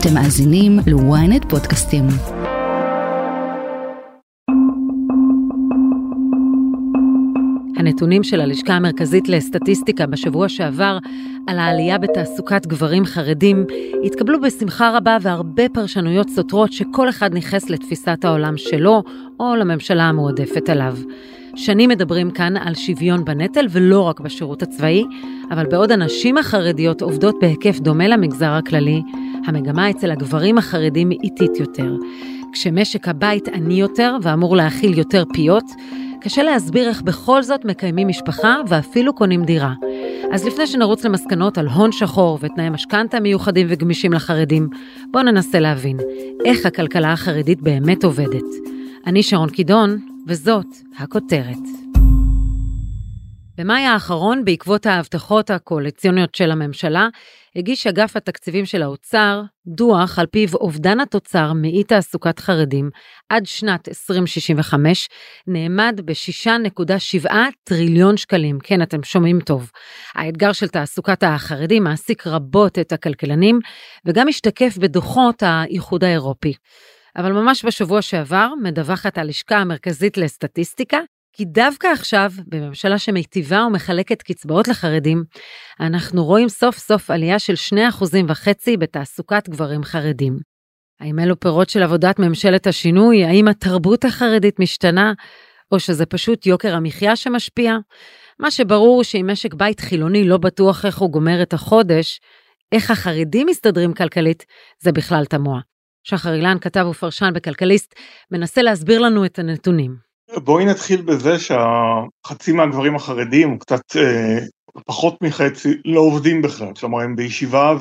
אתם מאזינים ל-ynet פודקאסטים. הנתונים של הלשכה המרכזית לסטטיסטיקה בשבוע שעבר על העלייה בתעסוקת גברים חרדים התקבלו בשמחה רבה והרבה פרשנויות סותרות שכל אחד ניכס לתפיסת העולם שלו או לממשלה המועדפת עליו. שנים מדברים כאן על שוויון בנטל ולא רק בשירות הצבאי, אבל בעוד הנשים החרדיות עובדות בהיקף דומה למגזר הכללי, המגמה אצל הגברים החרדים היא איטית יותר. כשמשק הבית עני יותר ואמור להכיל יותר פיות, קשה להסביר איך בכל זאת מקיימים משפחה ואפילו קונים דירה. אז לפני שנרוץ למסקנות על הון שחור ותנאי משכנתה מיוחדים וגמישים לחרדים, בואו ננסה להבין איך הכלכלה החרדית באמת עובדת. אני שרון קידון, וזאת הכותרת. במאי האחרון, בעקבות ההבטחות הקואליציוניות של הממשלה, הגיש אגף התקציבים של האוצר דוח על פיו אובדן התוצר מאי תעסוקת חרדים עד שנת 2065 נאמד ב-6.7 טריליון שקלים. כן, אתם שומעים טוב. האתגר של תעסוקת החרדים מעסיק רבות את הכלכלנים וגם משתקף בדוחות האיחוד האירופי. אבל ממש בשבוע שעבר מדווחת הלשכה המרכזית לסטטיסטיקה כי דווקא עכשיו, בממשלה שמיטיבה ומחלקת קצבאות לחרדים, אנחנו רואים סוף סוף עלייה של 2.5% בתעסוקת גברים חרדים. האם אלו פירות של עבודת ממשלת השינוי? האם התרבות החרדית משתנה? או שזה פשוט יוקר המחיה שמשפיע? מה שברור שאם משק בית חילוני לא בטוח איך הוא גומר את החודש, איך החרדים מסתדרים כלכלית, זה בכלל תמוה. שחר אילן, כתב ופרשן בכלכליסט, מנסה להסביר לנו את הנתונים. בואי נתחיל בזה שהחצי מהגברים החרדים, קצת אה, פחות מחצי, לא עובדים בכלל, כלומר הם בישיבה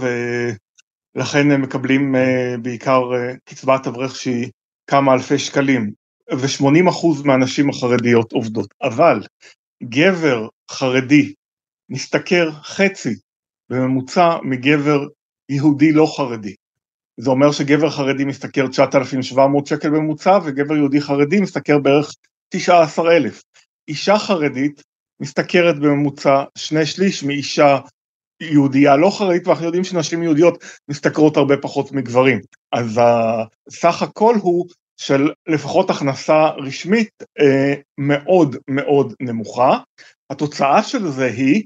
ולכן הם מקבלים אה, בעיקר אה, קצבת אברך שהיא כמה אלפי שקלים, ו-80% מהנשים החרדיות עובדות, אבל גבר חרדי משתכר חצי בממוצע מגבר יהודי לא חרדי. זה אומר שגבר חרדי משתכר 9,700 שקל בממוצע וגבר יהודי חרדי משתכר בערך 19,000. אישה חרדית משתכרת בממוצע שני שליש מאישה יהודייה לא חרדית ואנחנו יודעים שנשים יהודיות משתכרות הרבה פחות מגברים. אז הסך הכל הוא של לפחות הכנסה רשמית אה, מאוד מאוד נמוכה. התוצאה של זה היא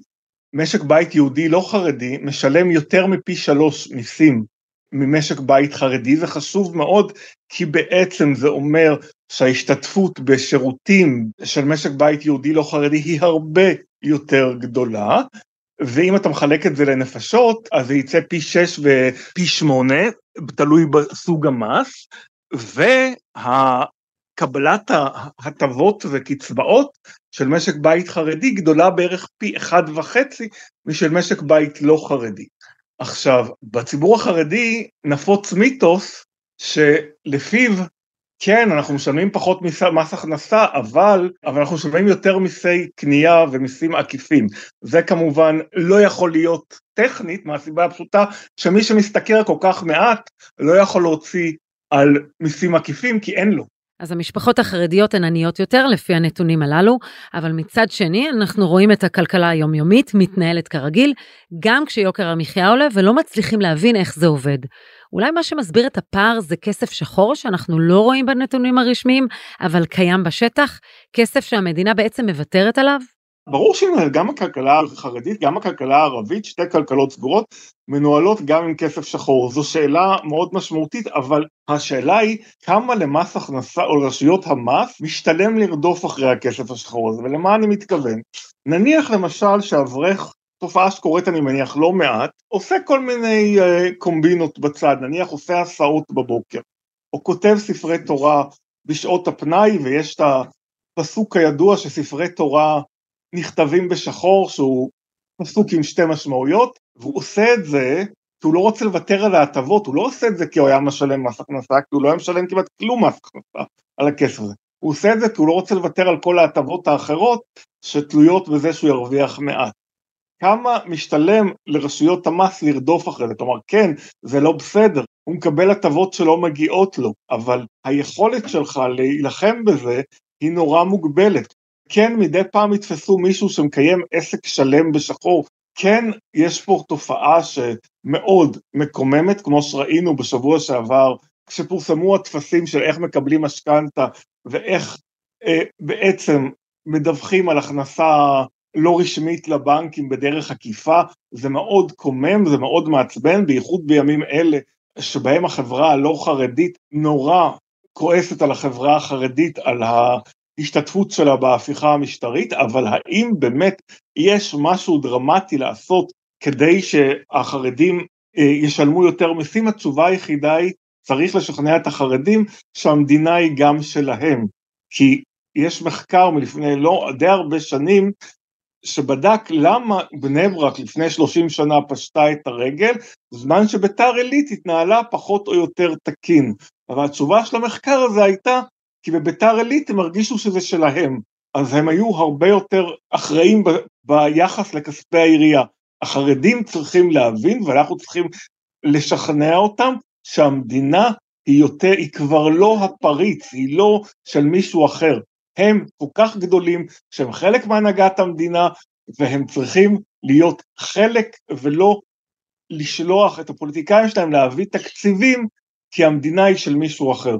משק בית יהודי לא חרדי משלם יותר מפי שלוש מיסים ממשק בית חרדי, זה חשוב מאוד כי בעצם זה אומר שההשתתפות בשירותים של משק בית יהודי לא חרדי היא הרבה יותר גדולה, ואם אתה מחלק את זה לנפשות, אז זה יצא פי 6 ופי 8, תלוי בסוג המס, והקבלת ההטבות וקצבאות של משק בית חרדי גדולה בערך פי אחד וחצי משל משק בית לא חרדי. עכשיו, בציבור החרדי נפוץ מיתוס שלפיו כן, אנחנו משלמים פחות מס, הכנסה, אבל, אבל אנחנו משלמים יותר מיסי קנייה ומיסים עקיפים. זה כמובן לא יכול להיות טכנית, מהסיבה הפשוטה שמי שמשתכר כל כך מעט לא יכול להוציא על מיסים עקיפים כי אין לו. אז המשפחות החרדיות הן עניות יותר לפי הנתונים הללו, אבל מצד שני אנחנו רואים את הכלכלה היומיומית מתנהלת כרגיל, גם כשיוקר המחיה עולה ולא מצליחים להבין איך זה עובד. אולי מה שמסביר את הפער זה כסף שחור שאנחנו לא רואים בנתונים הרשמיים, אבל קיים בשטח, כסף שהמדינה בעצם מוותרת עליו? ברור שגם הכלכלה החרדית, גם הכלכלה הערבית, שתי כלכלות סגורות, מנוהלות גם עם כסף שחור. זו שאלה מאוד משמעותית, אבל השאלה היא כמה למס הכנסה או לרשויות המס משתלם לרדוף אחרי הכסף השחור הזה, ולמה אני מתכוון? נניח למשל שאברך תופעה שקורית אני מניח לא מעט, עושה כל מיני uh, קומבינות בצד, נניח עושה הסעות בבוקר, או כותב ספרי תורה בשעות הפנאי, ויש את הפסוק הידוע שספרי תורה נכתבים בשחור, שהוא פסוק עם שתי משמעויות, והוא עושה את זה כי הוא לא רוצה לוותר על ההטבות, הוא לא עושה את זה כי הוא היה משלם מס הכנסה, כי הוא לא היה משלם כמעט כלום מס הכנסה על הכסף הזה. הוא עושה את זה כי הוא לא רוצה לוותר על כל ההטבות האחרות שתלויות בזה שהוא ירוויח מעט. כמה משתלם לרשויות המס לרדוף אחרי זה, כלומר כן, זה לא בסדר, הוא מקבל הטבות שלא מגיעות לו, אבל היכולת שלך להילחם בזה היא נורא מוגבלת. כן, מדי פעם יתפסו מישהו שמקיים עסק שלם בשחור. כן, יש פה תופעה שמאוד מקוממת, כמו שראינו בשבוע שעבר, כשפורסמו הטפסים של איך מקבלים משכנתה ואיך אה, בעצם מדווחים על הכנסה לא רשמית לבנקים בדרך עקיפה, זה מאוד קומם, זה מאוד מעצבן, בייחוד בימים אלה שבהם החברה הלא חרדית נורא כועסת על החברה החרדית, על ההשתתפות שלה בהפיכה המשטרית, אבל האם באמת יש משהו דרמטי לעשות כדי שהחרדים אה, ישלמו יותר מיסים? התשובה היחידה היא, צריך לשכנע את החרדים שהמדינה היא גם שלהם. כי יש מחקר מלפני לא די הרבה שנים שבדק למה בני ברק לפני 30 שנה פשטה את הרגל, זמן שביתר עילית התנהלה פחות או יותר תקין. אבל התשובה של המחקר הזה הייתה, כי בביתר עילית הם הרגישו שזה שלהם, אז הם היו הרבה יותר אחראים ב- ביחס לכספי העירייה. החרדים צריכים להבין, ואנחנו צריכים לשכנע אותם, שהמדינה היא יותר, היא כבר לא הפריץ, היא לא של מישהו אחר. הם כל כך גדולים, שהם חלק מהנהגת המדינה, והם צריכים להיות חלק ולא לשלוח את הפוליטיקאים שלהם להביא תקציבים, כי המדינה היא של מישהו אחר.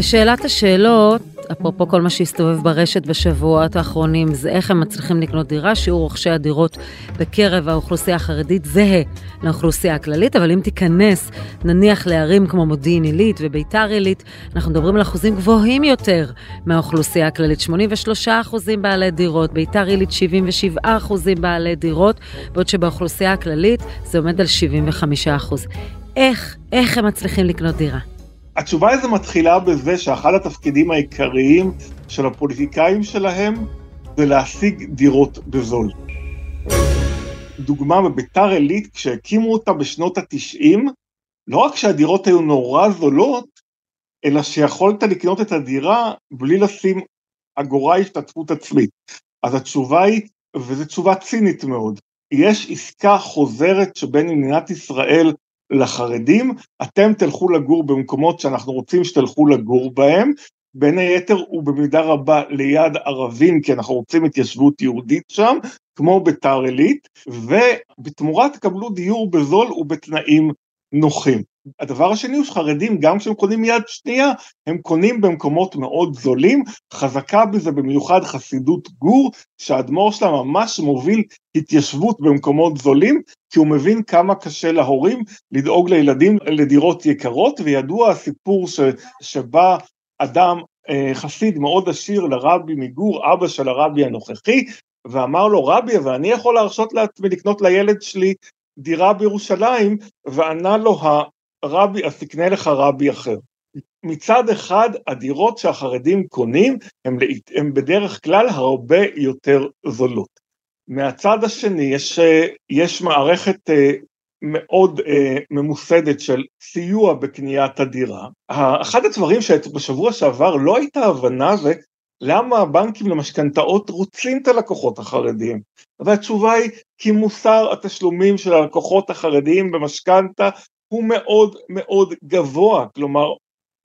ושאלת השאלות, אפרופו כל מה שהסתובב ברשת בשבועות האחרונים, זה איך הם מצליחים לקנות דירה, שיעור רוכשי הדירות בקרב האוכלוסייה החרדית זהה לאוכלוסייה הכללית, אבל אם תיכנס נניח לערים כמו מודיעין עילית וביתר עילית, אנחנו מדברים על אחוזים גבוהים יותר מהאוכלוסייה הכללית, 83 אחוזים בעלי דירות, ביתר עילית 77 אחוזים בעלי דירות, בעוד שבאוכלוסייה הכללית זה עומד על 75 אחוז. איך, איך הם מצליחים לקנות דירה? התשובה לזה מתחילה בזה שאחד התפקידים העיקריים של הפוליטיקאים שלהם זה להשיג דירות בזול. דוגמה בביתר עילית, כשהקימו אותה בשנות התשעים, לא רק שהדירות היו נורא זולות, אלא שיכולת לקנות את הדירה בלי לשים אגורה השתתפות עצמית. אז התשובה היא, וזו תשובה צינית מאוד, יש עסקה חוזרת שבין מדינת ישראל לחרדים, אתם תלכו לגור במקומות שאנחנו רוצים שתלכו לגור בהם, בין היתר הוא במידה רבה ליד ערבים, כי אנחנו רוצים התיישבות יהודית שם, כמו ביתר עילית, ובתמורה תקבלו דיור בזול ובתנאים נוחים. הדבר השני הוא שחרדים, גם כשהם קונים יד שנייה, הם קונים במקומות מאוד זולים, חזקה בזה במיוחד חסידות גור, שהאדמו"ר שלה ממש מוביל התיישבות במקומות זולים, כי הוא מבין כמה קשה להורים לדאוג לילדים לדירות יקרות, וידוע הסיפור ש, שבא אדם אה, חסיד מאוד עשיר לרבי מגור, אבא של הרבי הנוכחי, ואמר לו, רבי, אבל אני יכול להרשות לעצמי לקנות לילד שלי דירה בירושלים, וענה לו הרבי, אז תקנה לך רבי אחר. מצד אחד, הדירות שהחרדים קונים הן בדרך כלל הרבה יותר זולות. מהצד השני, יש, יש מערכת אה, מאוד אה, ממוסדת של סיוע בקניית הדירה. אחד הדברים שבשבוע שעבר לא הייתה הבנה זה למה הבנקים למשכנתאות רוצים את הלקוחות החרדים? והתשובה היא כי מוסר התשלומים של הלקוחות החרדיים במשכנתה הוא מאוד מאוד גבוה, כלומר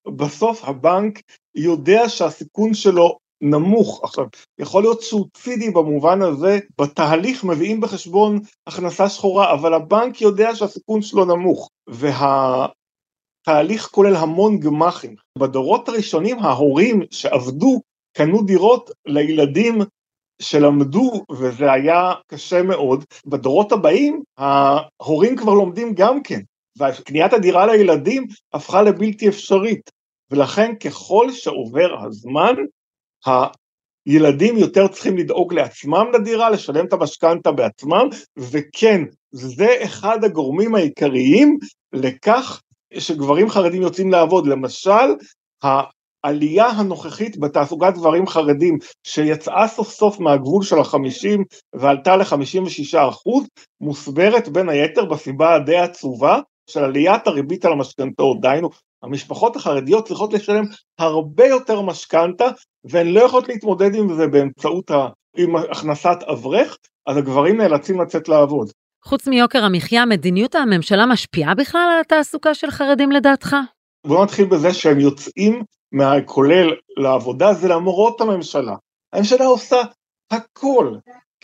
בסוף הבנק יודע שהסיכון שלו נמוך. עכשיו, יכול להיות שהוא במובן הזה, בתהליך מביאים בחשבון הכנסה שחורה, אבל הבנק יודע שהסיכון שלו נמוך, והתהליך כולל המון גמחים. בדורות הראשונים ההורים שעבדו קנו דירות לילדים שלמדו וזה היה קשה מאוד. בדורות הבאים ההורים כבר לומדים גם כן, וקניית הדירה לילדים הפכה לבלתי אפשרית, ולכן ככל שעובר הזמן, הילדים יותר צריכים לדאוג לעצמם לדירה, לשלם את המשכנתה בעצמם, וכן, זה אחד הגורמים העיקריים לכך שגברים חרדים יוצאים לעבוד. למשל, העלייה הנוכחית בתעסוקת גברים חרדים שיצאה סוף סוף מהגבול של החמישים ועלתה ל-56 אחוז, מוסברת בין היתר בסיבה הדי עצובה של עליית הריבית על המשכנתאות, דהיינו המשפחות החרדיות צריכות לשלם הרבה יותר משכנתה והן לא יכולות להתמודד עם זה באמצעות ה... עם הכנסת אברך, אז הגברים נאלצים לצאת לעבוד. חוץ מיוקר המחיה, מדיניות הממשלה משפיעה בכלל על התעסוקה של חרדים לדעתך? בוא נתחיל בזה שהם יוצאים מהכולל לעבודה זה למרות הממשלה. הממשלה עושה הכל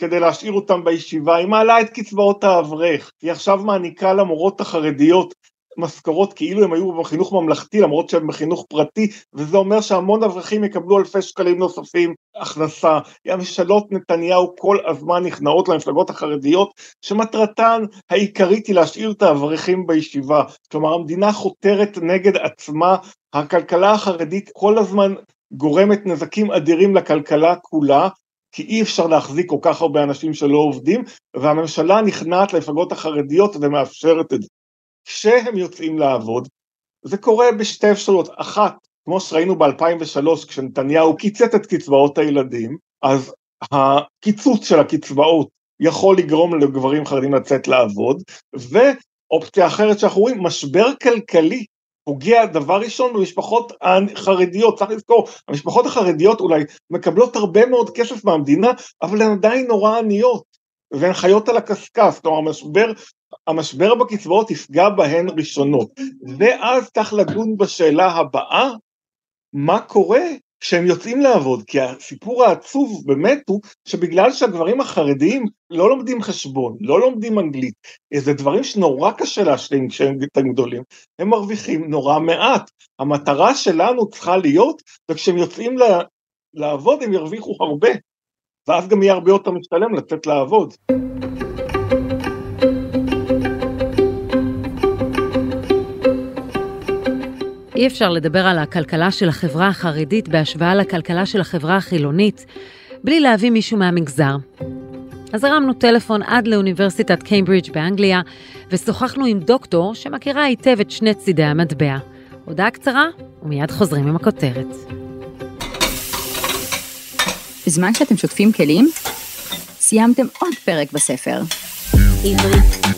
כדי להשאיר אותם בישיבה, היא מעלה את קצבאות האברך, היא עכשיו מעניקה למורות החרדיות משכורות כאילו הם היו בחינוך ממלכתי למרות שהם בחינוך פרטי וזה אומר שהמון אברכים יקבלו אלפי שקלים נוספים הכנסה. הממשלות נתניהו כל הזמן נכנעות למפלגות החרדיות שמטרתן העיקרית היא להשאיר את האברכים בישיבה. כלומר המדינה חותרת נגד עצמה, הכלכלה החרדית כל הזמן גורמת נזקים אדירים לכלכלה כולה כי אי אפשר להחזיק כל כך הרבה אנשים שלא עובדים, והממשלה נכנעת למפלגות החרדיות ומאפשרת את זה. כשהם יוצאים לעבוד, זה קורה בשתי אפשרויות, אחת, כמו שראינו ב-2003 כשנתניהו קיצץ את קצבאות הילדים, אז הקיצוץ של הקצבאות יכול לגרום לגברים חרדים לצאת לעבוד, ואופציה אחרת שאנחנו רואים, משבר כלכלי פוגע דבר ראשון במשפחות החרדיות, צריך לזכור, המשפחות החרדיות אולי מקבלות הרבה מאוד כסף מהמדינה, אבל הן עדיין נורא עניות, והן חיות על הקשקש, כלומר המשבר, המשבר בקצבאות יפגע בהן ראשונות, ואז צריך לדון בשאלה הבאה, מה קורה כשהם יוצאים לעבוד, כי הסיפור העצוב באמת הוא שבגלל שהגברים החרדיים לא לומדים חשבון, לא לומדים אנגלית, זה דברים שנורא קשה להשלים כשהם גדולים, הם מרוויחים נורא מעט. המטרה שלנו צריכה להיות, וכשהם יוצאים לעבוד הם ירוויחו הרבה, ואז גם יהיה הרבה יותר משתלם לצאת לעבוד. אי אפשר לדבר על הכלכלה של החברה החרדית בהשוואה לכלכלה של החברה החילונית, בלי להביא מישהו מהמגזר. אז הרמנו טלפון עד לאוניברסיטת קיימברידג' באנגליה, ושוחחנו עם דוקטור שמכירה היטב את שני צידי המטבע. הודעה קצרה, ומיד חוזרים עם הכותרת. בזמן שאתם שוטפים כלים, סיימתם עוד פרק בספר. עברית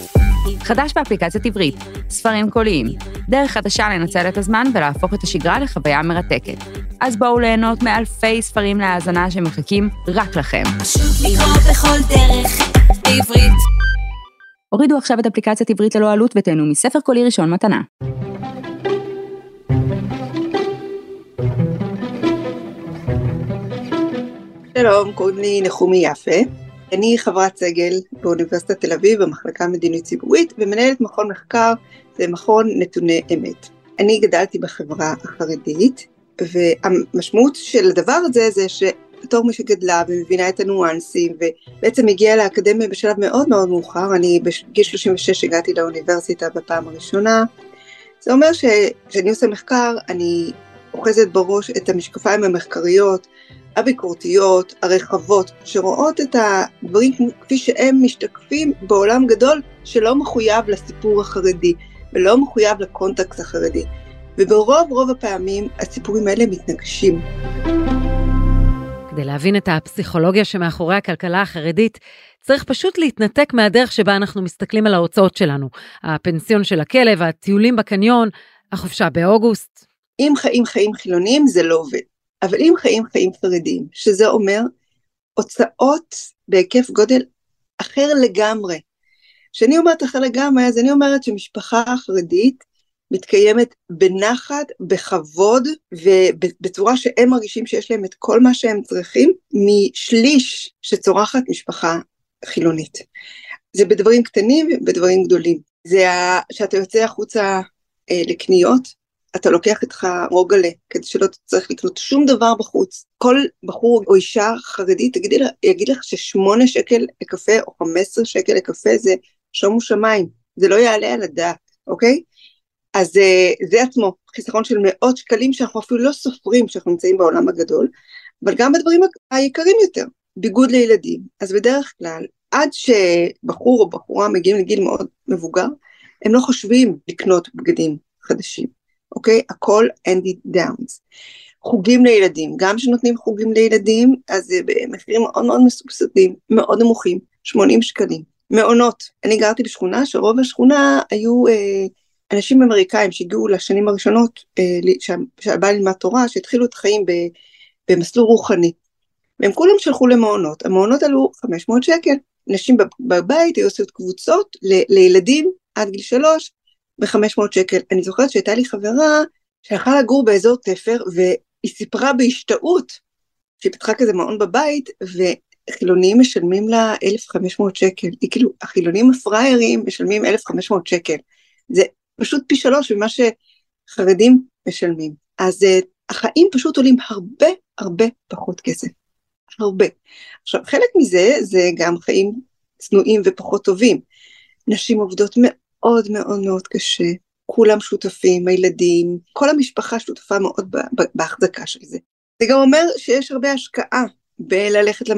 חדש באפליקציית עברית, ספרים קוליים, דרך חדשה לנצל את הזמן ולהפוך את השגרה לחוויה מרתקת. אז בואו ליהנות מאלפי ספרים להאזנה שמחכים רק לכם. פשוט לקרוא בכל דרך, בעברית. הורידו עכשיו את אפליקציית עברית ללא עלות ותהנו מספר קולי ראשון מתנה. שלום, קוראים לי נחומי יפה. אני חברת סגל באוניברסיטת תל אביב במחלקה מדינית ציבורית ומנהלת מכון מחקר, זה מכון נתוני אמת. אני גדלתי בחברה החרדית והמשמעות של הדבר הזה זה שבתור מי שגדלה ומבינה את הניואנסים ובעצם הגיעה לאקדמיה בשלב מאוד מאוד מאוחר, אני בגיל 36 הגעתי לאוניברסיטה בפעם הראשונה, זה אומר שכשאני עושה מחקר אני אוחזת בראש את המשקפיים המחקריות הביקורתיות, הרחבות, שרואות את הדברים כפי שהם משתקפים בעולם גדול שלא מחויב לסיפור החרדי ולא מחויב לקונטקסט החרדי. וברוב רוב הפעמים הסיפורים האלה מתנגשים. כדי להבין את הפסיכולוגיה שמאחורי הכלכלה החרדית, צריך פשוט להתנתק מהדרך שבה אנחנו מסתכלים על ההוצאות שלנו. הפנסיון של הכלב, הטיולים בקניון, החופשה באוגוסט. אם חיים חיים חילוניים זה לא עובד. אבל אם חיים חיים חרדיים, שזה אומר הוצאות בהיקף גודל אחר לגמרי. כשאני אומרת אחר לגמרי, אז אני אומרת שמשפחה חרדית מתקיימת בנחת, בכבוד, ובצורה שהם מרגישים שיש להם את כל מה שהם צריכים, משליש שצורחת משפחה חילונית. זה בדברים קטנים ובדברים גדולים. זה שאתה יוצא החוצה אה, לקניות, אתה לוקח איתך רוגלה, כדי שלא תצטרך לקנות שום דבר בחוץ. כל בחור או אישה חרדית תגידי, יגיד לך ששמונה שקל לקפה או חמש עשרה שקל לקפה זה שומו שמיים, זה לא יעלה על הדעת, אוקיי? אז אה, זה עצמו חיסכון של מאות שקלים שאנחנו אפילו לא סופרים כשאנחנו נמצאים בעולם הגדול, אבל גם בדברים היקרים יותר, ביגוד לילדים. אז בדרך כלל, עד שבחור או בחורה מגיעים לגיל מאוד מבוגר, הם לא חושבים לקנות בגדים חדשים. אוקיי? הכל אנדי דאונס. חוגים לילדים, גם כשנותנים חוגים לילדים, אז זה במחירים מאוד מאוד מסובסדים, מאוד נמוכים, 80 שקלים. מעונות, אני גרתי בשכונה שרוב השכונה היו אה, אנשים אמריקאים שהגיעו לשנים הראשונות, אה, שהבא ללמד תורה, שהתחילו את החיים ב, במסלול רוחני. והם כולם שלחו למעונות, המעונות עלו 500 שקל. נשים בבית היו עושות קבוצות ל, לילדים עד גיל שלוש ב-500 שקל. אני זוכרת שהייתה לי חברה שהלכה לגור באזור תפר, והיא סיפרה בהשתאות שהיא פתחה כזה מעון בבית, וחילונים משלמים לה 1,500 שקל. היא כאילו, החילונים הפראיירים משלמים 1,500 שקל. זה פשוט פי שלוש ממה שחרדים משלמים. אז uh, החיים פשוט עולים הרבה הרבה פחות כסף. הרבה. עכשיו, חלק מזה זה גם חיים צנועים ופחות טובים. נשים עובדות מאוד מאוד מאוד קשה, כולם שותפים, הילדים, כל המשפחה שותפה מאוד בהחזקה של זה. זה גם אומר שיש הרבה השקעה בללכת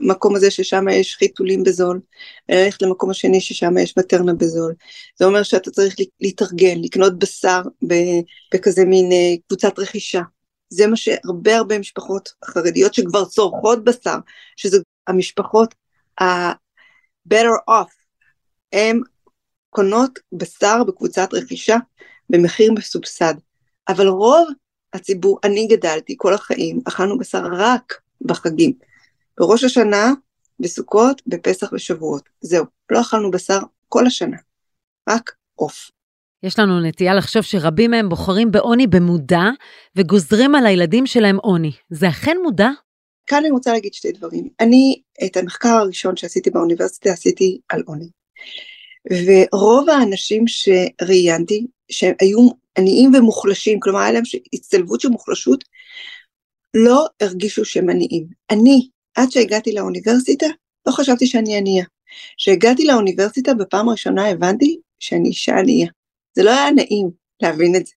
למקום הזה ששם יש חיתולים בזול, ללכת למקום השני ששם יש מטרנה בזול. זה אומר שאתה צריך להתארגן, לקנות בשר בכזה מין אה, קבוצת רכישה. זה מה שהרבה הרבה משפחות חרדיות שכבר צורכות בשר, שזה המשפחות ה-better off, הן קונות בשר בקבוצת רכישה במחיר מסובסד. אבל רוב הציבור, אני גדלתי כל החיים, אכלנו בשר רק בחגים. בראש השנה, בסוכות, בפסח ושבועות. זהו, לא אכלנו בשר כל השנה, רק עוף. יש לנו נטייה לחשוב שרבים מהם בוחרים בעוני במודע וגוזרים על הילדים שלהם עוני. זה אכן מודע? כאן אני רוצה להגיד שתי דברים. אני, את המחקר הראשון שעשיתי באוניברסיטה עשיתי על עוני. ורוב האנשים שראיינתי, שהיו עניים ומוחלשים, כלומר היה להם הצטלבות של מוחלשות, לא הרגישו שהם עניים. אני, עד שהגעתי לאוניברסיטה, לא חשבתי שאני ענייה. כשהגעתי לאוניברסיטה בפעם הראשונה הבנתי שאני אישה ענייה. זה לא היה נעים להבין את זה.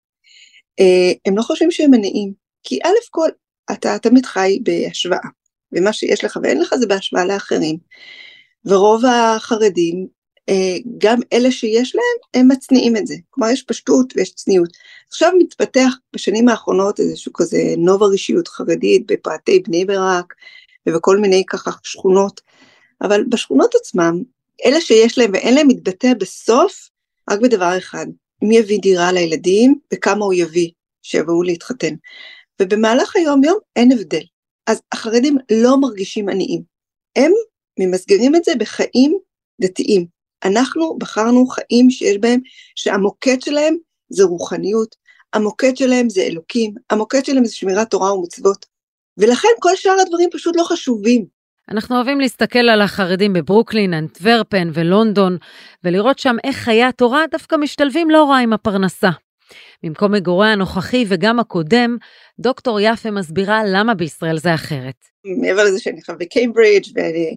Uh, הם לא חושבים שהם עניים, כי א' כל, אתה תמיד חי בהשוואה, ומה שיש לך ואין לך זה בהשוואה לאחרים. ורוב החרדים אה, גם אלה שיש להם, הם מצניעים את זה. כלומר, יש פשטות ויש צניעות. עכשיו מתפתח בשנים האחרונות איזשהו כזה נובה רישיות חרדית בפאתי בני ברק ובכל מיני ככה שכונות, אבל בשכונות עצמם, אלה שיש להם ואין להם מתבטא בסוף רק בדבר אחד, מי יביא דירה לילדים וכמה הוא יביא שיבואו להתחתן. ובמהלך היום יום אין הבדל. אז החרדים לא מרגישים עניים. הם ממסגרים את זה בחיים דתיים. אנחנו בחרנו חיים שיש בהם, שהמוקד שלהם זה רוחניות, המוקד שלהם זה אלוקים, המוקד שלהם זה שמירת תורה ומצוות, ולכן כל שאר הדברים פשוט לא חשובים. אנחנו אוהבים להסתכל על החרדים בברוקלין, אנטוורפן ולונדון, ולראות שם איך חיי התורה דווקא משתלבים לא רע עם הפרנסה. במקום מגורי הנוכחי וגם הקודם, דוקטור יפה מסבירה למה בישראל זה אחרת. מעבר לזה שאני חייב בקיימברידג' ואני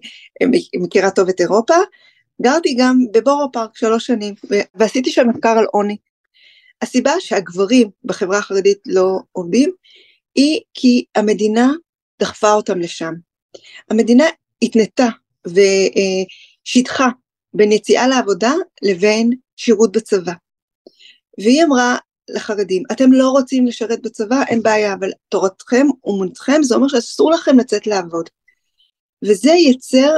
מכירה טוב את אירופה, גרתי גם בבורו פארק שלוש שנים, ועשיתי שם מחקר על עוני. הסיבה שהגברים בחברה החרדית לא עובדים, היא כי המדינה דחפה אותם לשם. המדינה התנתה ושיטחה בין יציאה לעבודה לבין שירות בצבא. והיא אמרה לחרדים, אתם לא רוצים לשרת בצבא, אין בעיה, אבל תורתכם אומנותכם זה אומר שאסור לכם לצאת לעבוד. וזה ייצר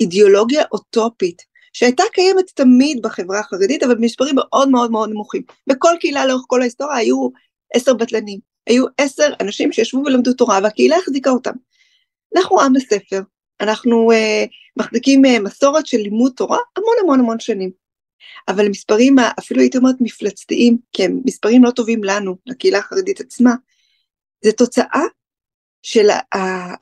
אידיאולוגיה אוטופית, שהייתה קיימת תמיד בחברה החרדית, אבל במספרים מאוד מאוד מאוד נמוכים. בכל קהילה לאורך כל ההיסטוריה היו עשר בטלנים, היו עשר אנשים שישבו ולמדו תורה, והקהילה החזיקה אותם. אנחנו עם הספר, אנחנו uh, מחזיקים uh, מסורת של לימוד תורה המון המון המון שנים. אבל מספרים, אפילו הייתי אומרת מפלצתיים, כי הם מספרים לא טובים לנו, לקהילה החרדית עצמה, זה תוצאה של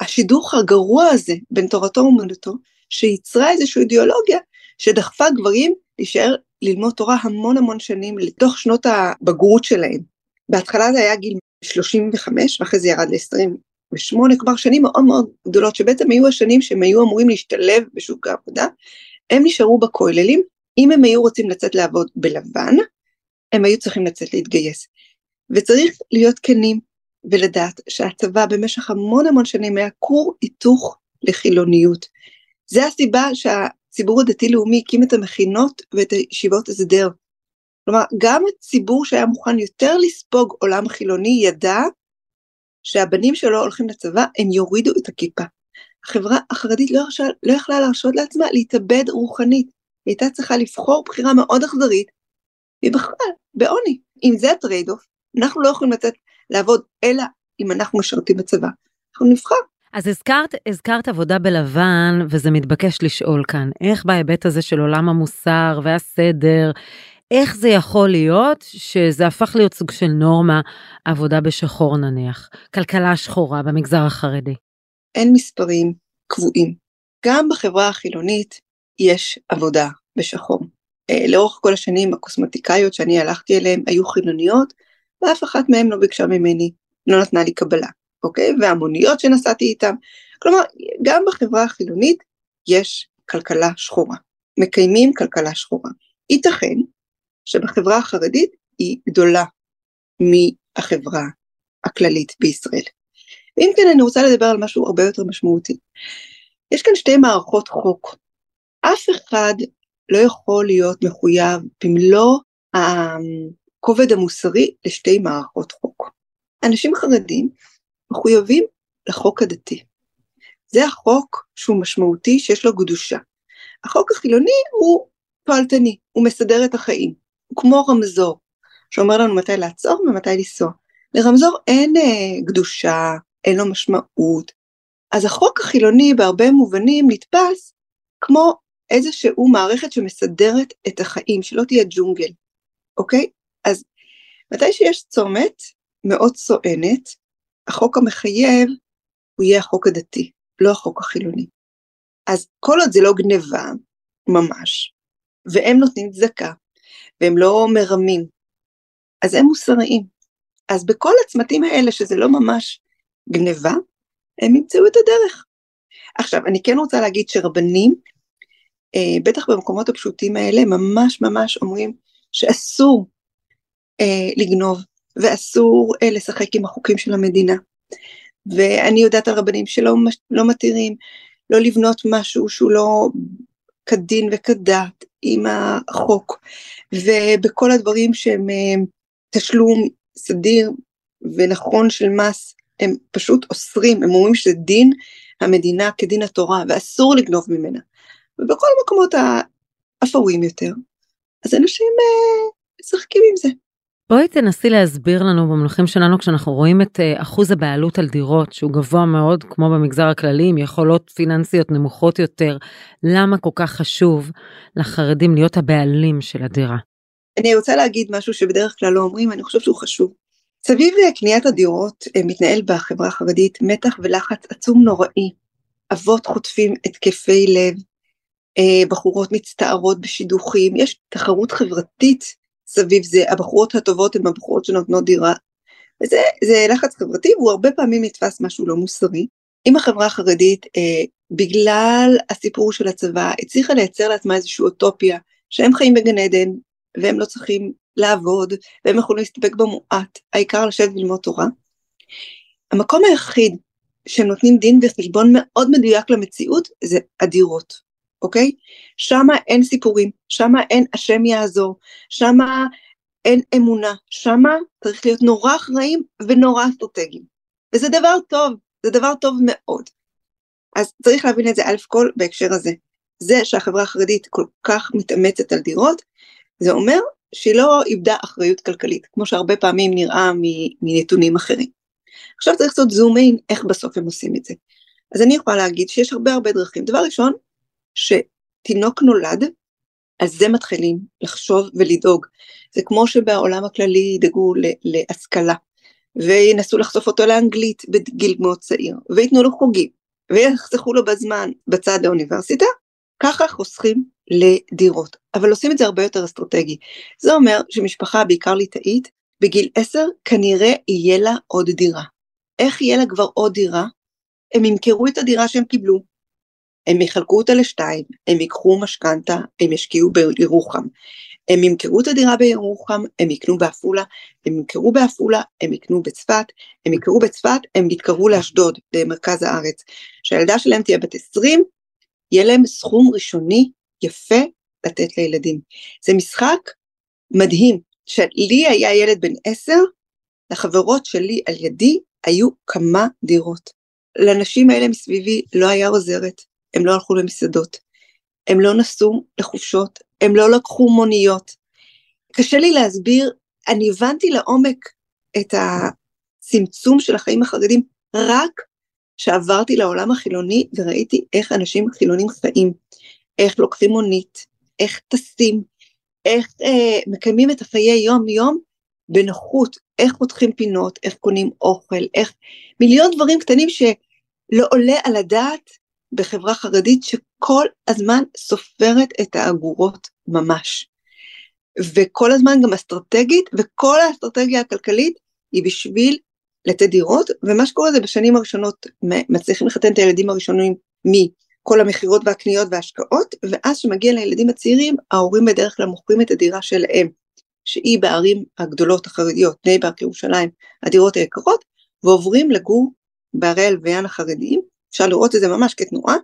השידוך הגרוע הזה בין תורתו ומדותו, שייצרה איזושהי אידיאולוגיה שדחפה גברים להישאר ללמוד תורה המון המון שנים לתוך שנות הבגרות שלהם. בהתחלה זה היה גיל 35 ואחרי זה ירד ל-28, כלומר שנים מאוד מאוד גדולות שבעצם היו השנים שהם היו אמורים להשתלב בשוק העבודה, הם נשארו בכוללים, אם הם היו רוצים לצאת לעבוד בלבן, הם היו צריכים לצאת להתגייס. וצריך להיות כנים ולדעת שהצבא במשך המון המון שנים היה כור היתוך לחילוניות. זה הסיבה שהציבור הדתי-לאומי הקים את המכינות ואת הישיבות הסדר. כלומר, גם הציבור שהיה מוכן יותר לספוג עולם חילוני ידע שהבנים שלו הולכים לצבא, הם יורידו את הכיפה. החברה החרדית לא, הרשה, לא יכלה להרשות לעצמה להתאבד רוחנית. היא הייתה צריכה לבחור בחירה מאוד אכזרית, והיא בחרה בעוני. אם זה ה trade-off, אנחנו לא יכולים לצאת לעבוד אלא אם אנחנו משרתים בצבא. אנחנו נבחר אז הזכרת, הזכרת עבודה בלבן, וזה מתבקש לשאול כאן, איך בהיבט הזה של עולם המוסר והסדר, איך זה יכול להיות שזה הפך להיות סוג של נורמה, עבודה בשחור נניח, כלכלה שחורה במגזר החרדי? אין מספרים קבועים. גם בחברה החילונית יש עבודה בשחור. אה, לאורך כל השנים הקוסמטיקאיות שאני הלכתי אליהן היו חילוניות, ואף אחת מהן לא ביקשה ממני, לא נתנה לי קבלה, אוקיי? והמוניות שנסעתי איתן. כלומר, גם בחברה החילונית יש כלכלה שחורה. מקיימים כלכלה שחורה. ייתכן שבחברה החרדית היא גדולה מהחברה הכללית בישראל. ואם כן, אני רוצה לדבר על משהו הרבה יותר משמעותי. יש כאן שתי מערכות חוק. אף אחד לא יכול להיות מחויב במלוא הכובד המוסרי לשתי מערכות חוק. אנשים חרדים מחויבים לחוק הדתי. זה החוק שהוא משמעותי, שיש לו קדושה. החוק החילוני הוא פעלתני, הוא מסדר את החיים. הוא כמו רמזור, שאומר לנו מתי לעצור ומתי לנסוע. לרמזור אין אה, קדושה, אין לו משמעות. אז החוק החילוני בהרבה מובנים נתפס כמו איזשהו מערכת שמסדרת את החיים, שלא תהיה ג'ונגל, אוקיי? אז מתי שיש צומת מאוד סואנת, החוק המחייב הוא יהיה החוק הדתי, לא החוק החילוני. אז כל עוד זה לא גניבה, ממש, והם נותנים צדקה, והם לא מרמים, אז הם מוסריים. אז בכל הצמתים האלה, שזה לא ממש גניבה, הם ימצאו את הדרך. עכשיו, אני כן רוצה להגיד שרבנים, אה, בטח במקומות הפשוטים האלה, ממש ממש אומרים שאסור אה, לגנוב, ואסור אה, לשחק עם החוקים של המדינה. ואני יודעת על רבנים שלא לא מתירים לא לבנות משהו שהוא לא כדין וכדת עם החוק, ובכל הדברים שהם אה, תשלום סדיר ונכון של מס, הם פשוט אוסרים, הם אומרים שזה דין המדינה כדין התורה, ואסור לגנוב ממנה. ובכל המקומות האפורים יותר, אז אנשים אה, משחקים עם זה. בואי תנסי להסביר לנו במונחים שלנו כשאנחנו רואים את אה, אחוז הבעלות על דירות שהוא גבוה מאוד כמו במגזר הכללי עם יכולות פיננסיות נמוכות יותר, למה כל כך חשוב לחרדים להיות הבעלים של הדירה? אני רוצה להגיד משהו שבדרך כלל לא אומרים, אני חושב שהוא חשוב. סביב קניית הדירות אה, מתנהל בחברה החרדית מתח ולחץ עצום נוראי. אבות חוטפים התקפי לב, אה, בחורות מצטערות בשידוכים, יש תחרות חברתית סביב זה, הבחורות הטובות הן הבחורות שנותנות דירה. וזה לחץ חברתי והוא הרבה פעמים נתפס משהו לא מוסרי. אם החברה החרדית, אה, בגלל הסיפור של הצבא, הצליחה לייצר לעצמה איזושהי אוטופיה, שהם חיים בגן עדן, והם לא צריכים לעבוד, והם יכולים להסתפק במועט, העיקר לשבת וללמוד תורה. המקום היחיד שהם נותנים דין וחשבון מאוד מדויק למציאות זה הדירות. אוקיי? שמה אין סיפורים, שמה אין השם יעזור, שמה אין אמונה, שמה צריך להיות נורא אחראים ונורא אסטרטגיים. וזה דבר טוב, זה דבר טוב מאוד. אז צריך להבין את זה א' כל בהקשר הזה. זה שהחברה החרדית כל כך מתאמצת על דירות, זה אומר שהיא לא איבדה אחריות כלכלית, כמו שהרבה פעמים נראה מנתונים אחרים. עכשיו צריך לעשות זום אין, איך בסוף הם עושים את זה. אז אני יכולה להגיד שיש הרבה הרבה דרכים. דבר ראשון, שתינוק נולד, על זה מתחילים לחשוב ולדאוג. זה כמו שבעולם הכללי ידאגו להשכלה, וינסו לחשוף אותו לאנגלית בגיל מאוד צעיר, וייתנו לו חוגים, ויחסכו לו בזמן בצד האוניברסיטה, ככה חוסכים לדירות. אבל עושים את זה הרבה יותר אסטרטגי. זה אומר שמשפחה, בעיקר ליטאית, בגיל 10 כנראה יהיה לה עוד דירה. איך יהיה לה כבר עוד דירה? הם ימכרו את הדירה שהם קיבלו, הם יחלקו אותה לשתיים, הם ייקחו משכנתה, הם ישקיעו בירוחם. הם ימכרו את הדירה בירוחם, הם יקנו בעפולה, הם ימכרו בעפולה, הם יקנו בצפת, הם יקרו בצפת, הם יתקרבו לאשדוד, במרכז הארץ. כשהילדה שלהם תהיה בת 20, יהיה להם סכום ראשוני יפה לתת לילדים. זה משחק מדהים, שלי היה ילד בן 10, לחברות שלי על ידי היו כמה דירות. לנשים האלה מסביבי לא היה עוזרת, הם לא הלכו למסעדות, הם לא נסעו לחופשות, הם לא לקחו מוניות. קשה לי להסביר, אני הבנתי לעומק את הצמצום של החיים החרדים רק כשעברתי לעולם החילוני וראיתי איך אנשים חילונים חיים, איך לוקחים מונית, איך טסים, איך אה, מקיימים את החיי יום-יום בנוחות, איך פותחים פינות, איך קונים אוכל, איך מיליון דברים קטנים שלא עולה על הדעת בחברה חרדית שכל הזמן סופרת את האגורות ממש. וכל הזמן גם אסטרטגית, וכל האסטרטגיה הכלכלית היא בשביל לתת דירות, ומה שקורה זה בשנים הראשונות מצליחים לחתן את הילדים הראשונים מכל המכירות והקניות וההשקעות, ואז כשמגיע לילדים הצעירים, ההורים בדרך כלל מוכרים את הדירה שלהם, שהיא בערים הגדולות החרדיות, בני ברק ירושלים, הדירות היקרות, ועוברים לגור בערי הלוויין החרדיים, אפשר לראות את זה ממש כתנועה,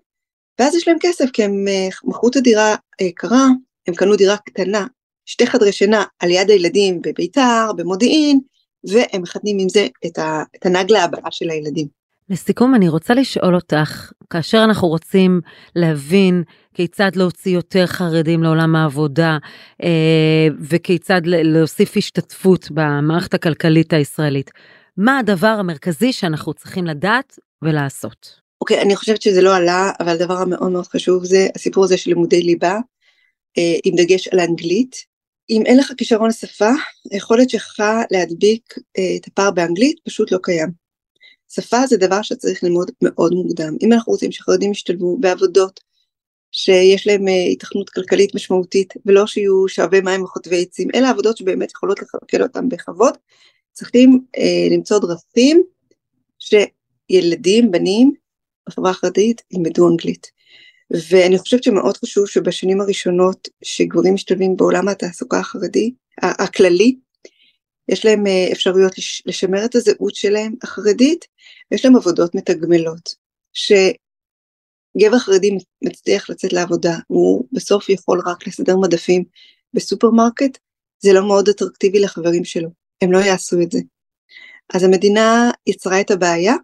ואז יש להם כסף כי הם אה, מכרו את הדירה היקרה, הם קנו דירה קטנה, שתי חדרי שינה על יד הילדים בביתר, במודיעין, והם מחתנים עם זה את, ה, את הנגלה הבאה של הילדים. לסיכום, אני רוצה לשאול אותך, כאשר אנחנו רוצים להבין כיצד להוציא יותר חרדים לעולם העבודה, אה, וכיצד להוסיף השתתפות במערכת הכלכלית הישראלית, מה הדבר המרכזי שאנחנו צריכים לדעת ולעשות? אוקיי, אני חושבת שזה לא עלה, אבל הדבר המאוד מאוד חשוב זה הסיפור הזה של לימודי ליבה, אה, עם דגש על האנגלית. אם אין לך כישרון לשפה, היכולת שלך להדביק אה, את הפער באנגלית פשוט לא קיים. שפה זה דבר שצריך ללמוד מאוד מוקדם. אם אנחנו רוצים שחרדים ישתלבו בעבודות שיש להם היתכנות כלכלית משמעותית, ולא שיהיו שאבי מים וחוטבי עצים, אלה עבודות שבאמת יכולות לכלכל אותם בכבוד, צריכים אה, למצוא דרכים שילדים, בנים, בחברה החרדית ילמדו אנגלית. ואני חושבת שמאוד חשוב שבשנים הראשונות שגברים משתלבים בעולם התעסוקה החרדי, הכללי, יש להם אה, אפשרויות לשמר את הזהות שלהם החרדית, ויש להם עבודות מתגמלות. שגבר חרדי מצליח לצאת לעבודה, הוא בסוף יכול רק לסדר מדפים בסופרמרקט, זה לא מאוד אטרקטיבי לחברים שלו, הם לא יעשו את זה. אז המדינה יצרה את הבעיה,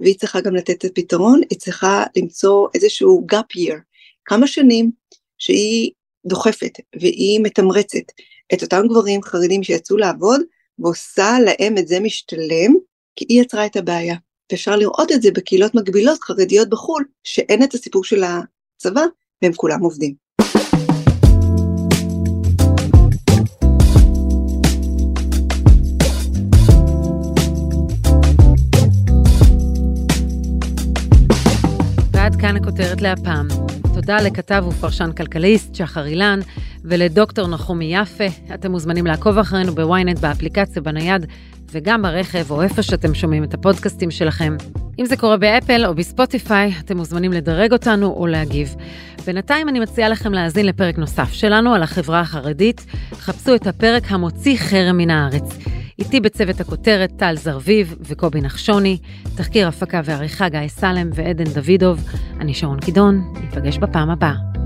והיא צריכה גם לתת את הפתרון, היא צריכה למצוא איזשהו gap year, כמה שנים שהיא דוחפת והיא מתמרצת את אותם גברים חרדים שיצאו לעבוד, ועושה להם את זה משתלם, כי היא יצרה את הבעיה. ואפשר לראות את זה בקהילות מקבילות חרדיות בחו"ל, שאין את הסיפור של הצבא, והם כולם עובדים. כאן הכותרת להפעם. תודה לכתב ופרשן כלכליסט שחר אילן ולדוקטור נחומי יפה. אתם מוזמנים לעקוב אחרינו בוויינט, באפליקציה, בנייד וגם ברכב או איפה שאתם שומעים את הפודקאסטים שלכם. אם זה קורה באפל או בספוטיפיי, אתם מוזמנים לדרג אותנו או להגיב. בינתיים אני מציעה לכם להאזין לפרק נוסף שלנו על החברה החרדית. חפשו את הפרק המוציא חרם מן הארץ. איתי בצוות הכותרת טל זרביב וקובי נחשוני, תחקיר הפקה ועריכה גיא סלם ועדן דוידוב. אני שרון קידון, ניפגש בפעם הבאה.